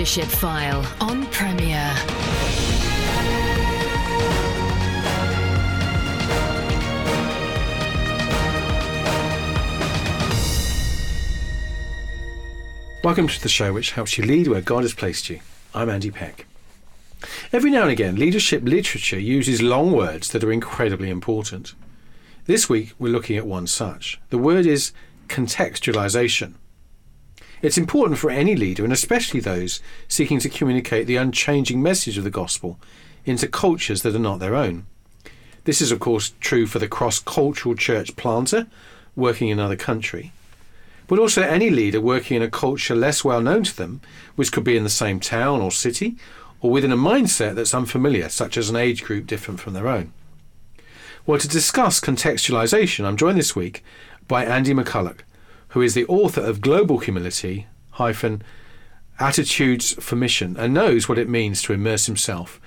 Leadership File on Premier. Welcome to the show which helps you lead where God has placed you. I'm Andy Peck. Every now and again, leadership literature uses long words that are incredibly important. This week, we're looking at one such. The word is contextualization. It's important for any leader, and especially those seeking to communicate the unchanging message of the gospel into cultures that are not their own. This is, of course, true for the cross cultural church planter working in another country but also any leader working in a culture less well known to them, which could be in the same town or city, or within a mindset that's unfamiliar, such as an age group different from their own. Well, to discuss contextualization, I'm joined this week by Andy McCullough, who is the author of Global Humility hyphen Attitudes for Mission and knows what it means to immerse himself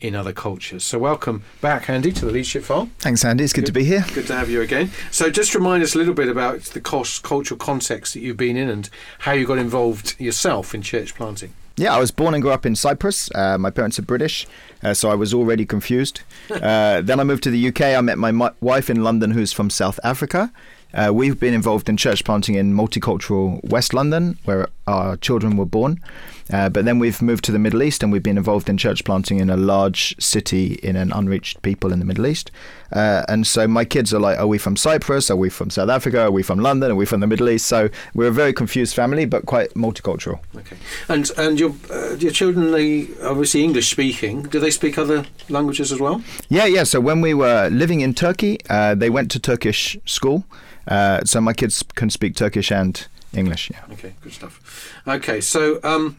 in other cultures. So, welcome back, Andy, to the Leadership File. Thanks, Andy. It's good, good, to be here. Good to have you again. So, just remind us a little bit about the cultural context that you've been in and how you got involved yourself in church planting. Yeah, I was born and grew up in Cyprus. Uh, my parents are British, uh, so I was already confused. Uh, then I moved to the UK. I met my wife in London, who's from South Africa. Uh, we've been involved in church planting in multicultural West London, where our children were born. Uh, but then we've moved to the Middle East and we've been involved in church planting in a large city in an unreached people in the Middle East. Uh, and so my kids are like, are we from Cyprus? Are we from South Africa? Are we from London? Are we from the Middle East? So we're a very confused family, but quite multicultural. Okay. And and your uh, your children, they obviously English speaking. Do they speak other languages as well? Yeah, yeah. So when we were living in Turkey, uh, they went to Turkish school. Uh, so my kids can speak Turkish and English. Yeah. Okay, good stuff. Okay, so um,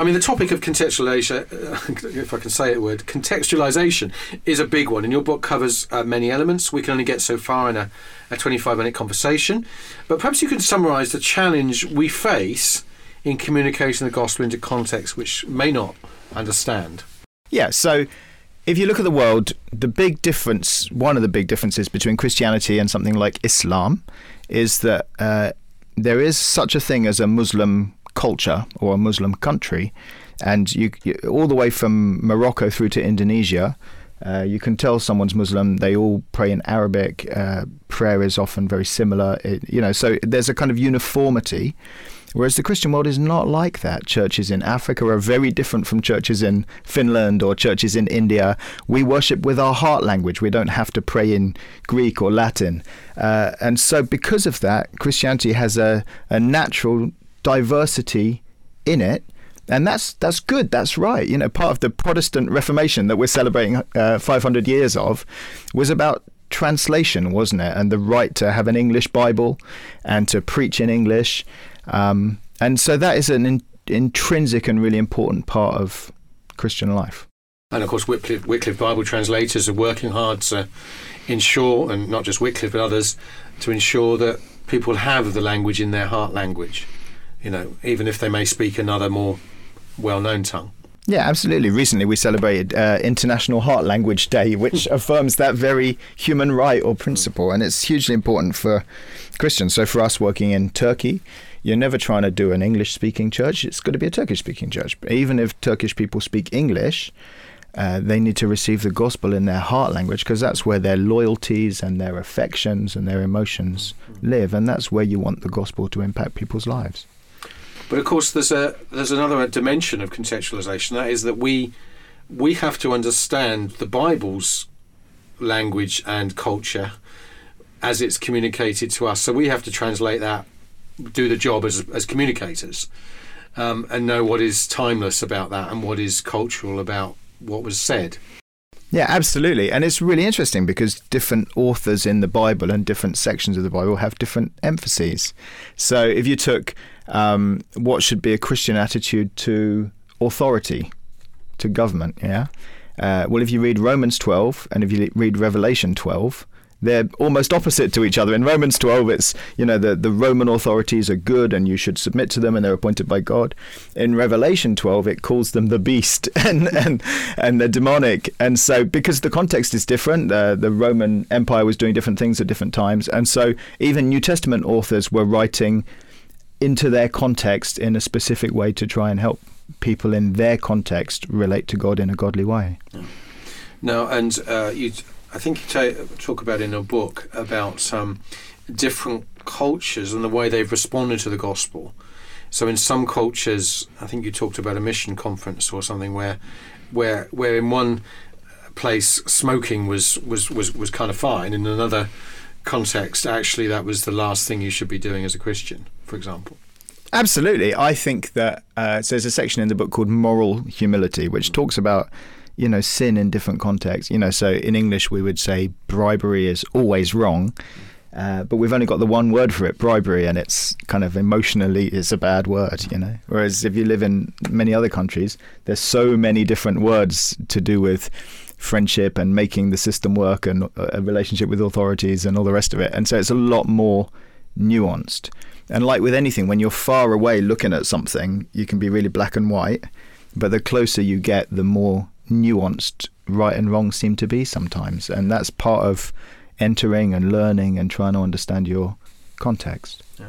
I mean, the topic of contextualization, if I can say it word, contextualization is a big one, and your book covers uh, many elements. We can only get so far in a, a 25 minute conversation, but perhaps you could summarize the challenge we face in communicating the gospel into context which may not understand. Yeah, so if you look at the world, the big difference, one of the big differences between Christianity and something like Islam, is that uh, there is such a thing as a Muslim culture or a Muslim country, and you, you all the way from Morocco through to Indonesia. Uh, you can tell someone's Muslim. They all pray in Arabic. Uh, prayer is often very similar. It, you know, so there's a kind of uniformity. Whereas the Christian world is not like that. Churches in Africa are very different from churches in Finland or churches in India. We worship with our heart language. We don't have to pray in Greek or Latin. Uh, and so, because of that, Christianity has a, a natural diversity in it. And that's that's good. That's right. You know, part of the Protestant Reformation that we're celebrating uh, 500 years of was about translation, wasn't it? And the right to have an English Bible and to preach in English. Um, and so that is an in- intrinsic and really important part of Christian life. And of course, Wycliffe, Wycliffe Bible translators are working hard to ensure, and not just Wycliffe but others, to ensure that people have the language in their heart language you know, even if they may speak another more well-known tongue. Yeah, absolutely. Recently, we celebrated uh, International Heart Language Day, which affirms that very human right or principle, and it's hugely important for Christians. So, for us working in Turkey, you're never trying to do an English-speaking church; it's got to be a Turkish-speaking church. Even if Turkish people speak English, uh, they need to receive the gospel in their heart language because that's where their loyalties and their affections and their emotions live, and that's where you want the gospel to impact people's lives. But of course, there's a there's another dimension of contextualization. That is that we we have to understand the Bible's language and culture as it's communicated to us. So we have to translate that, do the job as as communicators, um, and know what is timeless about that and what is cultural about what was said. Yeah, absolutely. And it's really interesting because different authors in the Bible and different sections of the Bible have different emphases. So if you took um, what should be a Christian attitude to authority, to government, yeah? Uh, well, if you read Romans 12 and if you read Revelation 12, they're almost opposite to each other. In Romans 12, it's, you know, the, the Roman authorities are good and you should submit to them and they're appointed by God. In Revelation 12, it calls them the beast and, and, and they're demonic. And so, because the context is different, uh, the Roman Empire was doing different things at different times. And so, even New Testament authors were writing into their context in a specific way to try and help people in their context relate to God in a godly way. Now, and uh, you, I think you ta- talk about in a book about um, different cultures and the way they've responded to the gospel. So, in some cultures, I think you talked about a mission conference or something where, where, where in one place smoking was was was, was kind of fine. In another context, actually, that was the last thing you should be doing as a Christian, for example. Absolutely. I think that uh, so there's a section in the book called Moral Humility, which talks about you know sin in different contexts. You know, so in English we would say bribery is always wrong. Uh, but we've only got the one word for it, bribery, and it's kind of emotionally it's a bad word, you know. Whereas if you live in many other countries, there's so many different words to do with friendship and making the system work and a relationship with authorities and all the rest of it. And so it's a lot more nuanced. And like with anything, when you're far away looking at something, you can be really black and white. But the closer you get, the more nuanced right and wrong seem to be sometimes. And that's part of entering and learning and trying to understand your context. Yeah.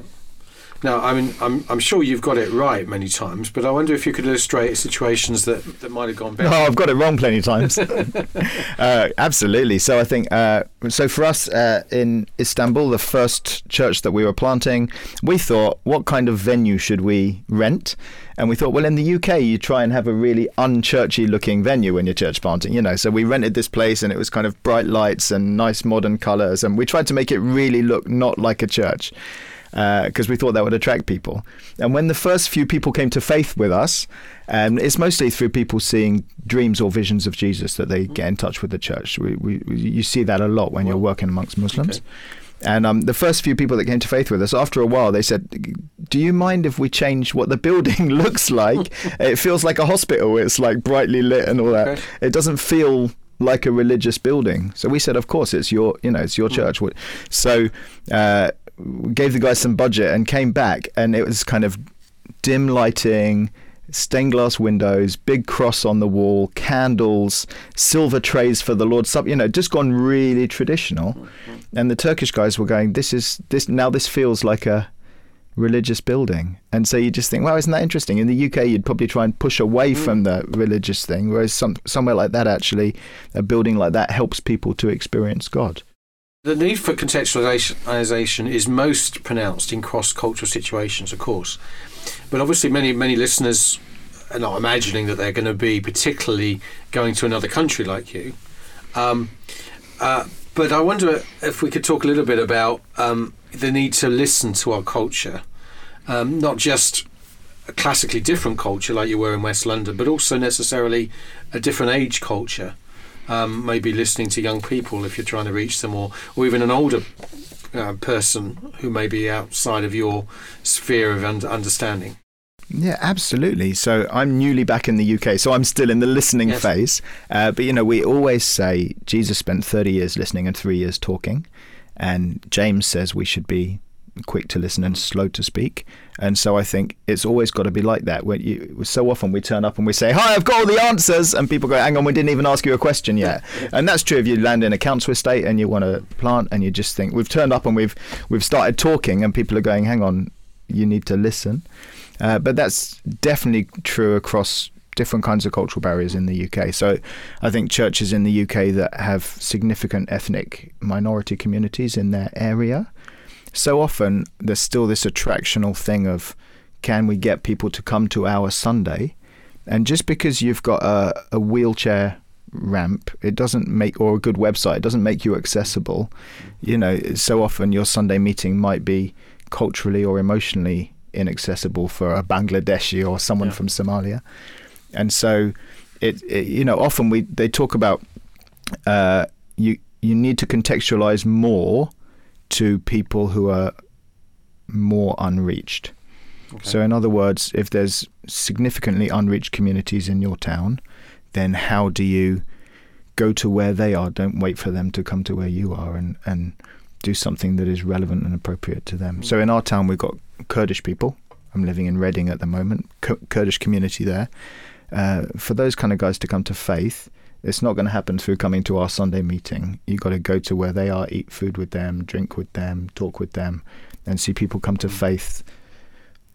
Now, I mean, I'm, I'm sure you've got it right many times, but I wonder if you could illustrate situations that, that might have gone better. Oh, I've got it wrong plenty of times. uh, absolutely. So I think, uh, so for us uh, in Istanbul, the first church that we were planting, we thought, what kind of venue should we rent? And we thought, well, in the UK, you try and have a really unchurchy looking venue when you're church planting, you know. So we rented this place and it was kind of bright lights and nice modern colours. And we tried to make it really look not like a church because uh, we thought that would attract people. And when the first few people came to faith with us, um, it's mostly through people seeing dreams or visions of Jesus that they get in touch with the church. We, we, you see that a lot when well, you're working amongst Muslims. Okay. And um, the first few people that came to faith with us, after a while, they said, "Do you mind if we change what the building looks like? it feels like a hospital. It's like brightly lit and all that. Okay. It doesn't feel like a religious building." So we said, "Of course, it's your, you know, it's your mm. church." So uh, gave the guys some budget and came back, and it was kind of dim lighting, stained glass windows, big cross on the wall, candles, silver trays for the Lord's Supper. You know, just gone really traditional. And the Turkish guys were going, "This is this now. This feels like a." religious building. And so you just think, well, isn't that interesting? In the UK, you'd probably try and push away mm. from the religious thing, whereas some, somewhere like that, actually, a building like that helps people to experience God. The need for contextualisation is most pronounced in cross-cultural situations, of course, but obviously many many listeners are not imagining that they're going to be particularly going to another country like you. Um, uh, but I wonder if we could talk a little bit about um, the need to listen to our culture, um, not just a classically different culture like you were in West London, but also necessarily a different age culture um, maybe listening to young people if you're trying to reach them, or, or even an older uh, person who may be outside of your sphere of un- understanding. Yeah, absolutely. So I'm newly back in the UK, so I'm still in the listening yes. phase. Uh, but you know, we always say Jesus spent 30 years listening and three years talking, and James says we should be quick to listen and slow to speak. And so I think it's always got to be like that. When you, so often we turn up and we say, "Hi, I've got all the answers," and people go, "Hang on, we didn't even ask you a question yet." and that's true if you land in a council estate and you want to plant, and you just think we've turned up and we've we've started talking, and people are going, "Hang on, you need to listen." Uh, but that's definitely true across different kinds of cultural barriers in the UK. So I think churches in the UK that have significant ethnic minority communities in their area so often there's still this attractional thing of can we get people to come to our Sunday? And just because you've got a, a wheelchair ramp, it doesn't make, or a good website, it doesn't make you accessible. You know, so often your Sunday meeting might be culturally or emotionally inaccessible for a Bangladeshi or someone yeah. from Somalia. And so, it, it, you know, often we they talk about uh, you you need to contextualize more to people who are more unreached. Okay. So, in other words, if there's significantly unreached communities in your town, then how do you go to where they are? Don't wait for them to come to where you are and, and do something that is relevant and appropriate to them. Mm-hmm. So, in our town, we've got Kurdish people. I'm living in Reading at the moment, Kurdish community there. Uh, for those kind of guys to come to faith, it's not going to happen through coming to our Sunday meeting. You've got to go to where they are, eat food with them, drink with them, talk with them, and see people come to faith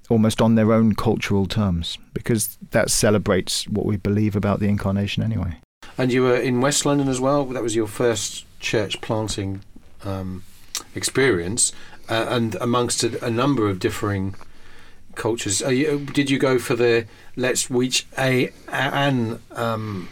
almost on their own cultural terms because that celebrates what we believe about the incarnation anyway. And you were in West London as well. That was your first church planting um, experience, uh, and amongst a, a, number of differing cultures. You, did you go for the let's reach a an um,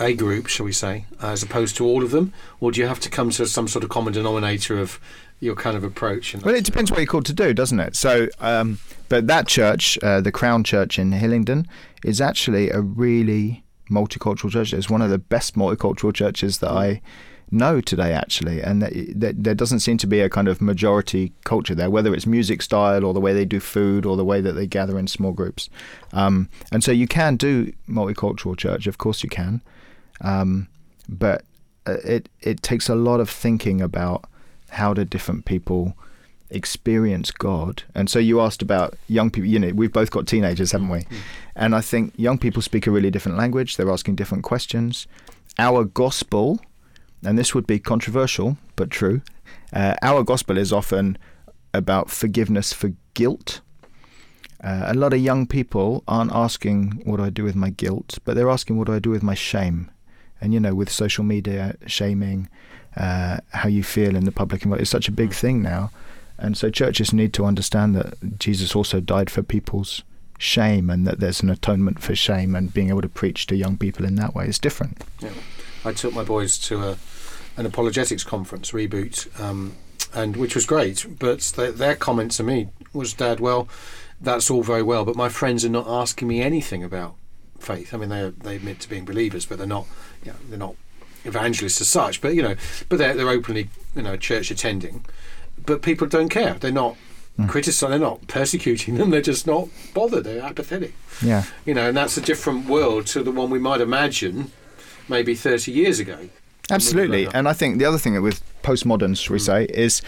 a group, shall we say, as opposed to all of them, or do you have to come to some sort of common denominator of your kind of approach? Well, it depends what you're called to do, doesn't it? So, um, but that church, uh, the Crown Church in Hillingdon, is actually a really multicultural church. It's one of the best multicultural churches that I know today, actually. And that, that, there doesn't seem to be a kind of majority culture there, whether it's music style or the way they do food or the way that they gather in small groups. Um, and so you can do multicultural church, of course you can. Um, but uh, it it takes a lot of thinking about how do different people experience God. And so you asked about young people. You know, we've both got teenagers, haven't we? Mm. And I think young people speak a really different language. They're asking different questions. Our gospel, and this would be controversial but true. Uh, our gospel is often about forgiveness for guilt. Uh, a lot of young people aren't asking, What do I do with my guilt? but they're asking, What do I do with my shame? And, you know, with social media, shaming, uh, how you feel in the public environment is such a big thing now. And so churches need to understand that Jesus also died for people's shame and that there's an atonement for shame and being able to preach to young people in that way is different. Yeah. I took my boys to a, an apologetics conference, Reboot, um, and which was great. But th- their comment to me was, Dad, well, that's all very well, but my friends are not asking me anything about faith. I mean, they they admit to being believers, but they're not, you know, they're not evangelists as such. But you know, but they're they're openly, you know, church attending. But people don't care. They're not mm. criticizing. They're not persecuting them. They're just not bothered. They're apathetic. Yeah. You know, and that's a different world to the one we might imagine maybe 30 years ago. Absolutely. And I think the other thing with postmoderns, shall we mm. say, is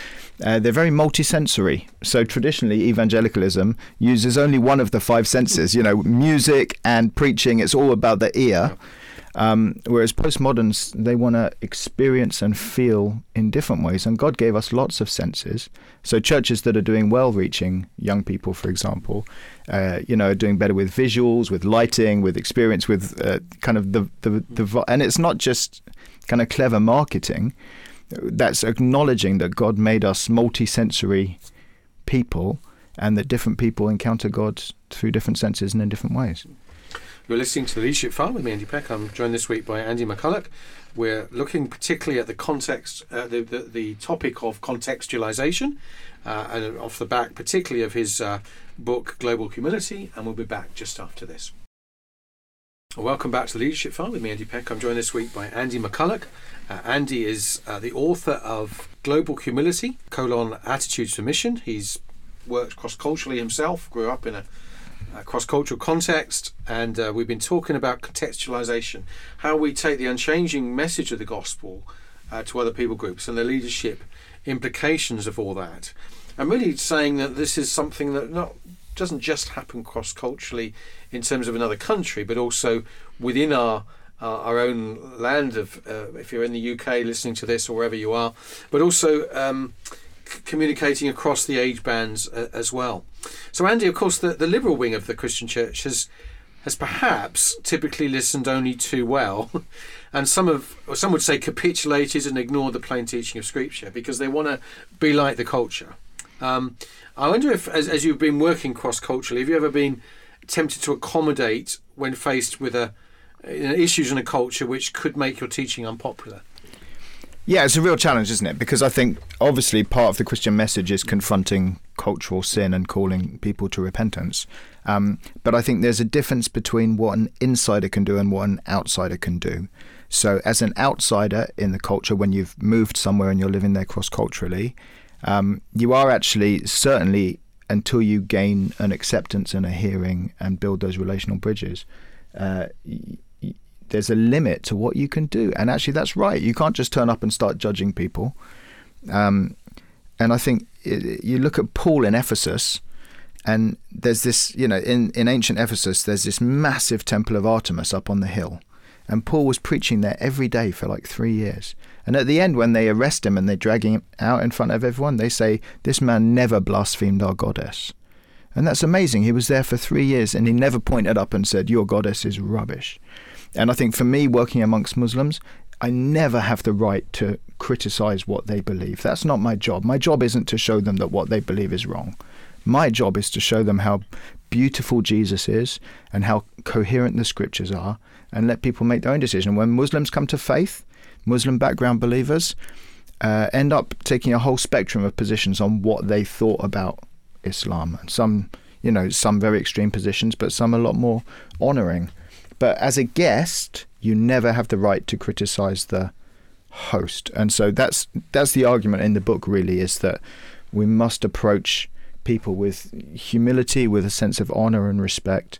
uh, they're very multisensory. So traditionally, evangelicalism uses only one of the five senses. You know, music and preaching. It's all about the ear. Um, whereas postmoderns, they want to experience and feel in different ways. And God gave us lots of senses. So churches that are doing well reaching young people, for example, uh, you know, are doing better with visuals, with lighting, with experience, with uh, kind of the, the, the, and it's not just kind of clever marketing. That's acknowledging that God made us multisensory people and that different people encounter God through different senses and in different ways. You're listening to the Leadership File with me, Andy Peck. I'm joined this week by Andy McCullough. We're looking particularly at the context, uh, the, the, the topic of contextualization, uh, and off the back, particularly of his uh, book Global Humility. And we'll be back just after this. Welcome back to the Leadership File with me, Andy Peck. I'm joined this week by Andy McCullough. Uh, Andy is uh, the author of Global Humility: colon Attitudes to Mission. He's worked cross culturally himself, grew up in a cross cultural context, and uh, we've been talking about contextualization, how we take the unchanging message of the gospel uh, to other people groups and the leadership implications of all that. I'm really saying that this is something that not doesn't just happen cross culturally in terms of another country, but also within our uh, our own land of uh, if you're in the UK listening to this or wherever you are, but also um, communicating across the age bands uh, as well. So, Andy, of course, the, the liberal wing of the Christian Church has has perhaps typically listened only too well, and some of some would say capitulated and ignored the plain teaching of Scripture because they want to be like the culture. Um, I wonder if, as, as you've been working cross culturally, have you ever been tempted to accommodate when faced with a know, issues in a culture which could make your teaching unpopular? Yeah, it's a real challenge, isn't it? Because I think obviously part of the Christian message is confronting cultural sin and calling people to repentance. Um, but I think there's a difference between what an insider can do and what an outsider can do. So, as an outsider in the culture, when you've moved somewhere and you're living there cross culturally, um, you are actually certainly until you gain an acceptance and a hearing and build those relational bridges. Uh, there's a limit to what you can do. And actually, that's right. You can't just turn up and start judging people. Um, and I think it, you look at Paul in Ephesus, and there's this, you know, in, in ancient Ephesus, there's this massive temple of Artemis up on the hill. And Paul was preaching there every day for like three years. And at the end, when they arrest him and they drag him out in front of everyone, they say, This man never blasphemed our goddess. And that's amazing. He was there for three years and he never pointed up and said, Your goddess is rubbish. And I think for me, working amongst Muslims, I never have the right to criticize what they believe. That's not my job. My job isn't to show them that what they believe is wrong. My job is to show them how beautiful Jesus is and how coherent the scriptures are and let people make their own decision. When Muslims come to faith, Muslim background believers uh, end up taking a whole spectrum of positions on what they thought about Islam. Some, you know, some very extreme positions, but some a lot more honoring. But as a guest, you never have the right to criticize the host. And so that's that's the argument in the book really is that we must approach people with humility, with a sense of honor and respect.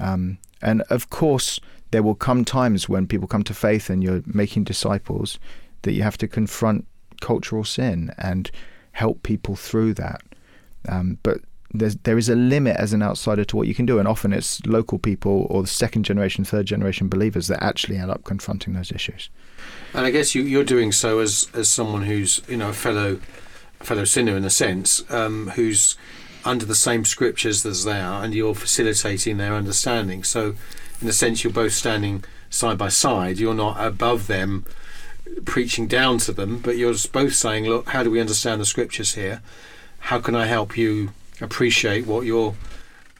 Um, and of course, there will come times when people come to faith and you're making disciples that you have to confront cultural sin and help people through that. Um, but there's, there is a limit as an outsider to what you can do, and often it's local people or the second generation, third generation believers that actually end up confronting those issues. And I guess you, you're doing so as as someone who's you know a fellow fellow sinner in a sense, um, who's under the same scriptures as they are, and you're facilitating their understanding. So, in a sense, you're both standing side by side. You're not above them, preaching down to them, but you're both saying, "Look, how do we understand the scriptures here? How can I help you appreciate what you're?"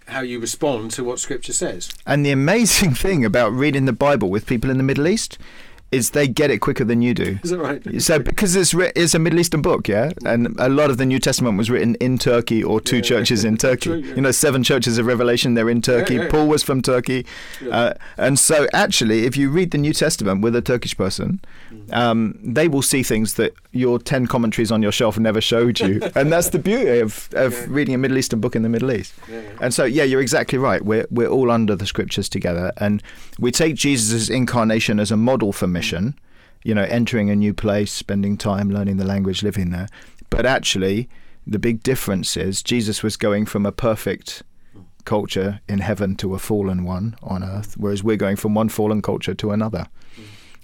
How you respond to what Scripture says. And the amazing thing about reading the Bible with people in the Middle East is they get it quicker than you do. Is that right? So because it's it's a Middle Eastern book, yeah, and a lot of the New Testament was written in Turkey or two Yeah. churches in Turkey. True, yeah. You know, seven churches of Revelation they're in Turkey. Yeah, yeah. Paul was from Turkey, Yeah. uh, and so actually, if you read the New Testament with a Turkish person, Mm. um, they will see things that your ten commentaries on your shelf never showed you, and that's the beauty of, of Yeah. reading a Middle Eastern book in the Middle East. Yeah, yeah. And so, yeah, you're exactly right. We're we're all under the scriptures together, and we take Jesus' incarnation as a model for mission. You know, entering a new place, spending time learning the language, living there. But actually, the big difference is Jesus was going from a perfect culture in heaven to a fallen one on earth, whereas we're going from one fallen culture to another.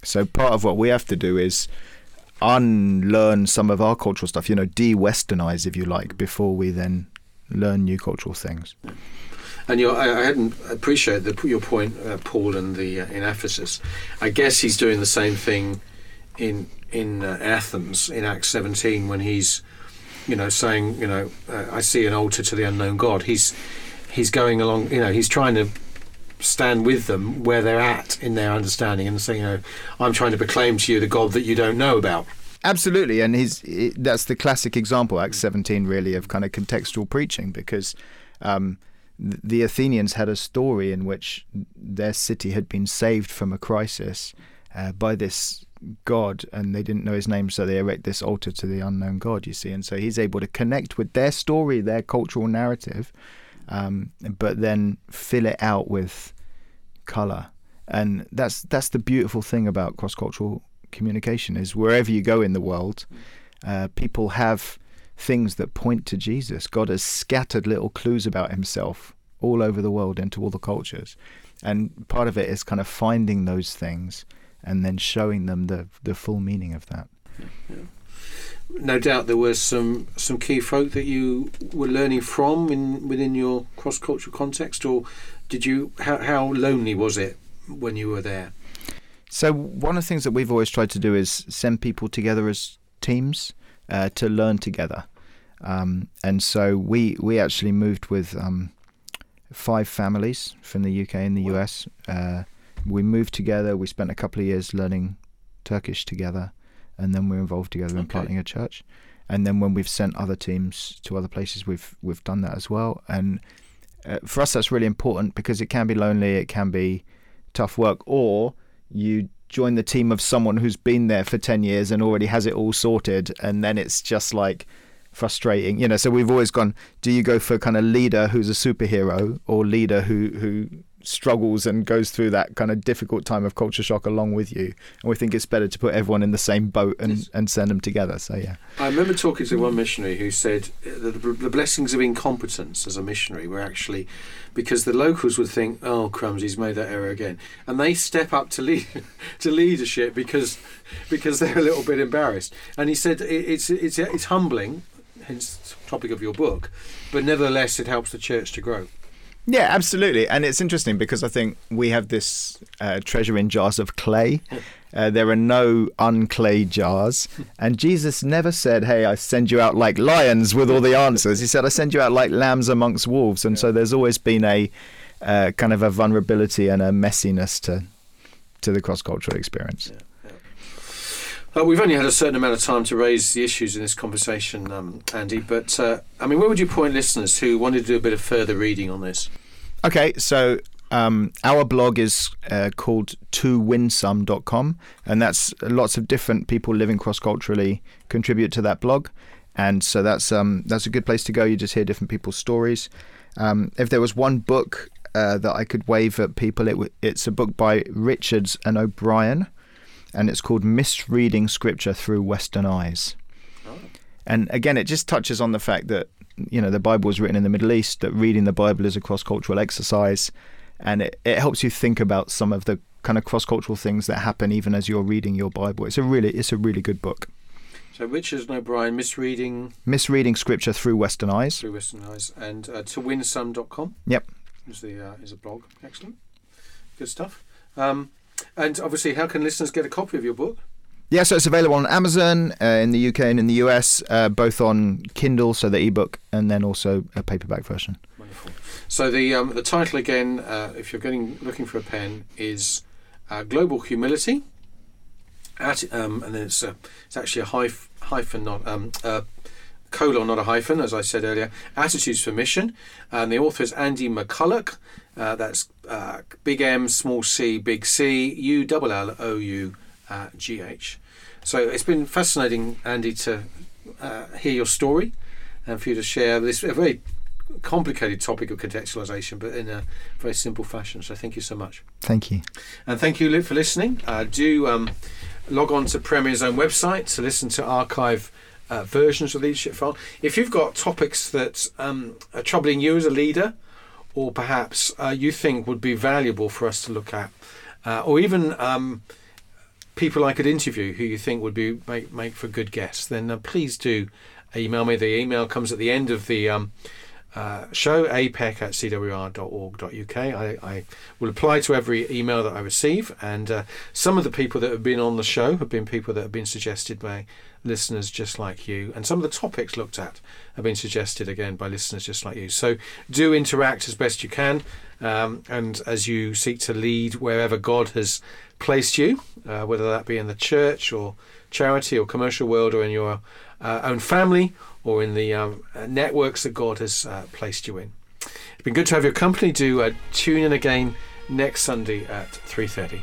So part of what we have to do is unlearn some of our cultural stuff, you know, de-westernize if you like, before we then learn new cultural things. And I, I hadn't appreciate the, your point, uh, Paul, in the uh, in Ephesus. I guess he's doing the same thing in in uh, Athens in Acts 17 when he's, you know, saying, you know, uh, I see an altar to the unknown God. He's he's going along, you know, he's trying to stand with them where they're at in their understanding and saying, you know, I'm trying to proclaim to you the God that you don't know about. Absolutely, and that's the classic example, Acts 17, really, of kind of contextual preaching, because um, the Athenians had a story in which their city had been saved from a crisis uh, by this god, and they didn't know his name, so they erect this altar to the unknown god. You see, and so he's able to connect with their story, their cultural narrative, um, but then fill it out with color, and that's that's the beautiful thing about cross cultural communication is wherever you go in the world, uh, people have things that point to Jesus. God has scattered little clues about Himself all over the world into all the cultures, and part of it is kind of finding those things and then showing them the the full meaning of that. No doubt there were some some key folk that you were learning from in within your cross cultural context, or did you? How, how lonely was it when you were there? So one of the things that we've always tried to do is send people together as teams uh, to learn together, um, and so we we actually moved with um, five families from the UK and the Wow. US. Uh, we moved together. We spent a couple of years learning Turkish together, and then we're involved together in planting a church. And then when we've sent other teams to other places, we've we've done that as well. And uh, for us, that's really important because it can be lonely, it can be tough work, or you join the team of someone who's been there for 10 years and already has it all sorted and then it's just like frustrating you know? So we've always gone do you go for kind of leader who's a superhero or leader who who struggles and goes through that kind of difficult time of culture shock along with you and we think it's better to put everyone in the same boat and Yes. and send them together so yeah I remember talking to one missionary who said that the, the blessings of incompetence as a missionary were actually because the locals would think, "Oh, crumbs, he's made that error again," and they step up to lead to leadership because because they're a little bit embarrassed. And he said it, it's it's it's humbling. hence the topic of your book, but nevertheless, it helps the church to grow. Yeah, absolutely. And it's interesting because I think we have this uh, treasure in jars of clay. Uh, there are no unclay jars. And Jesus never said, Hey, I send you out like lions with all the answers. He said, I send you out like lambs amongst wolves. And so there's always been a uh, kind of a vulnerability and a messiness to, to the cross cultural experience. Uh, we've only had a certain amount of time to raise the issues in this conversation, um, Andy. But uh, I mean, where would you point listeners who wanted to do a bit of further reading on this? Okay, so um, our blog is uh, called towinsome.com, and that's lots of different people living cross culturally contribute to that blog. And so that's um, that's a good place to go. You just hear different people's stories. Um, if there was one book uh, that I could wave at people, it w- it's a book by Richards and O'Brien, and it's called Misreading Scripture Through Western Eyes. And again, it just touches on the fact that you know the Bible was written in the Middle East, that reading the Bible is a cross cultural exercise, and it, it helps you think about some of the kind of cross cultural things that happen even as you're reading your Bible. It's a really it's a really good book. So Richards and O'Brien, misreading Misreading Scripture Through Western Eyes. through Western Eyes, and uh, to winsome.com Yep. is the uh, is a blog. Excellent, good stuff. Um, and obviously, how can listeners get a copy of your book? Yeah, so it's available on Amazon uh, in the UK and in the US, uh, both on Kindle, so the ebook, and then also a paperback version. Wonderful. So the um, the title again, uh, if you're getting looking for a pen, is uh, Global Humility. At, um, and then it's uh, it's actually a hyph- hyphen, not um, uh, colon, not a hyphen, as I said earlier. Attitudes for Mission, and the author is Andy McCullough. Uh, that's uh, big M, small c, big C, U double L O U uh, G H. So it's been fascinating, Andy, to uh, hear your story and for you to share this a very complicated topic of contextualization, but in a very simple fashion. So thank you so much. Thank you. And thank you, Luke, for listening. Uh, do um, log on to Premier's own website to listen to archive uh, versions of Leadership File. If you've got topics that um, are troubling you as a leader, or perhaps uh, you think would be valuable for us to look at, uh, or even um, people I could interview who you think would be make, make for good guests, then uh, please do email me. The email comes at the end of the um, uh, show, apeck at cwr.org.uk. I, I will apply to every email that I receive, and uh, some of the people that have been on the show have been people that have been suggested by listeners just like you, and some of the topics looked at have been suggested again by listeners just like you. So do interact as best you can, um, and as you seek to lead wherever God has placed you, uh, whether that be in the church or charity or commercial world or in your uh, own family or in the um, uh, networks that God has uh, placed you in. It's been good to have your company. Do uh, tune in again next Sunday at 3.30.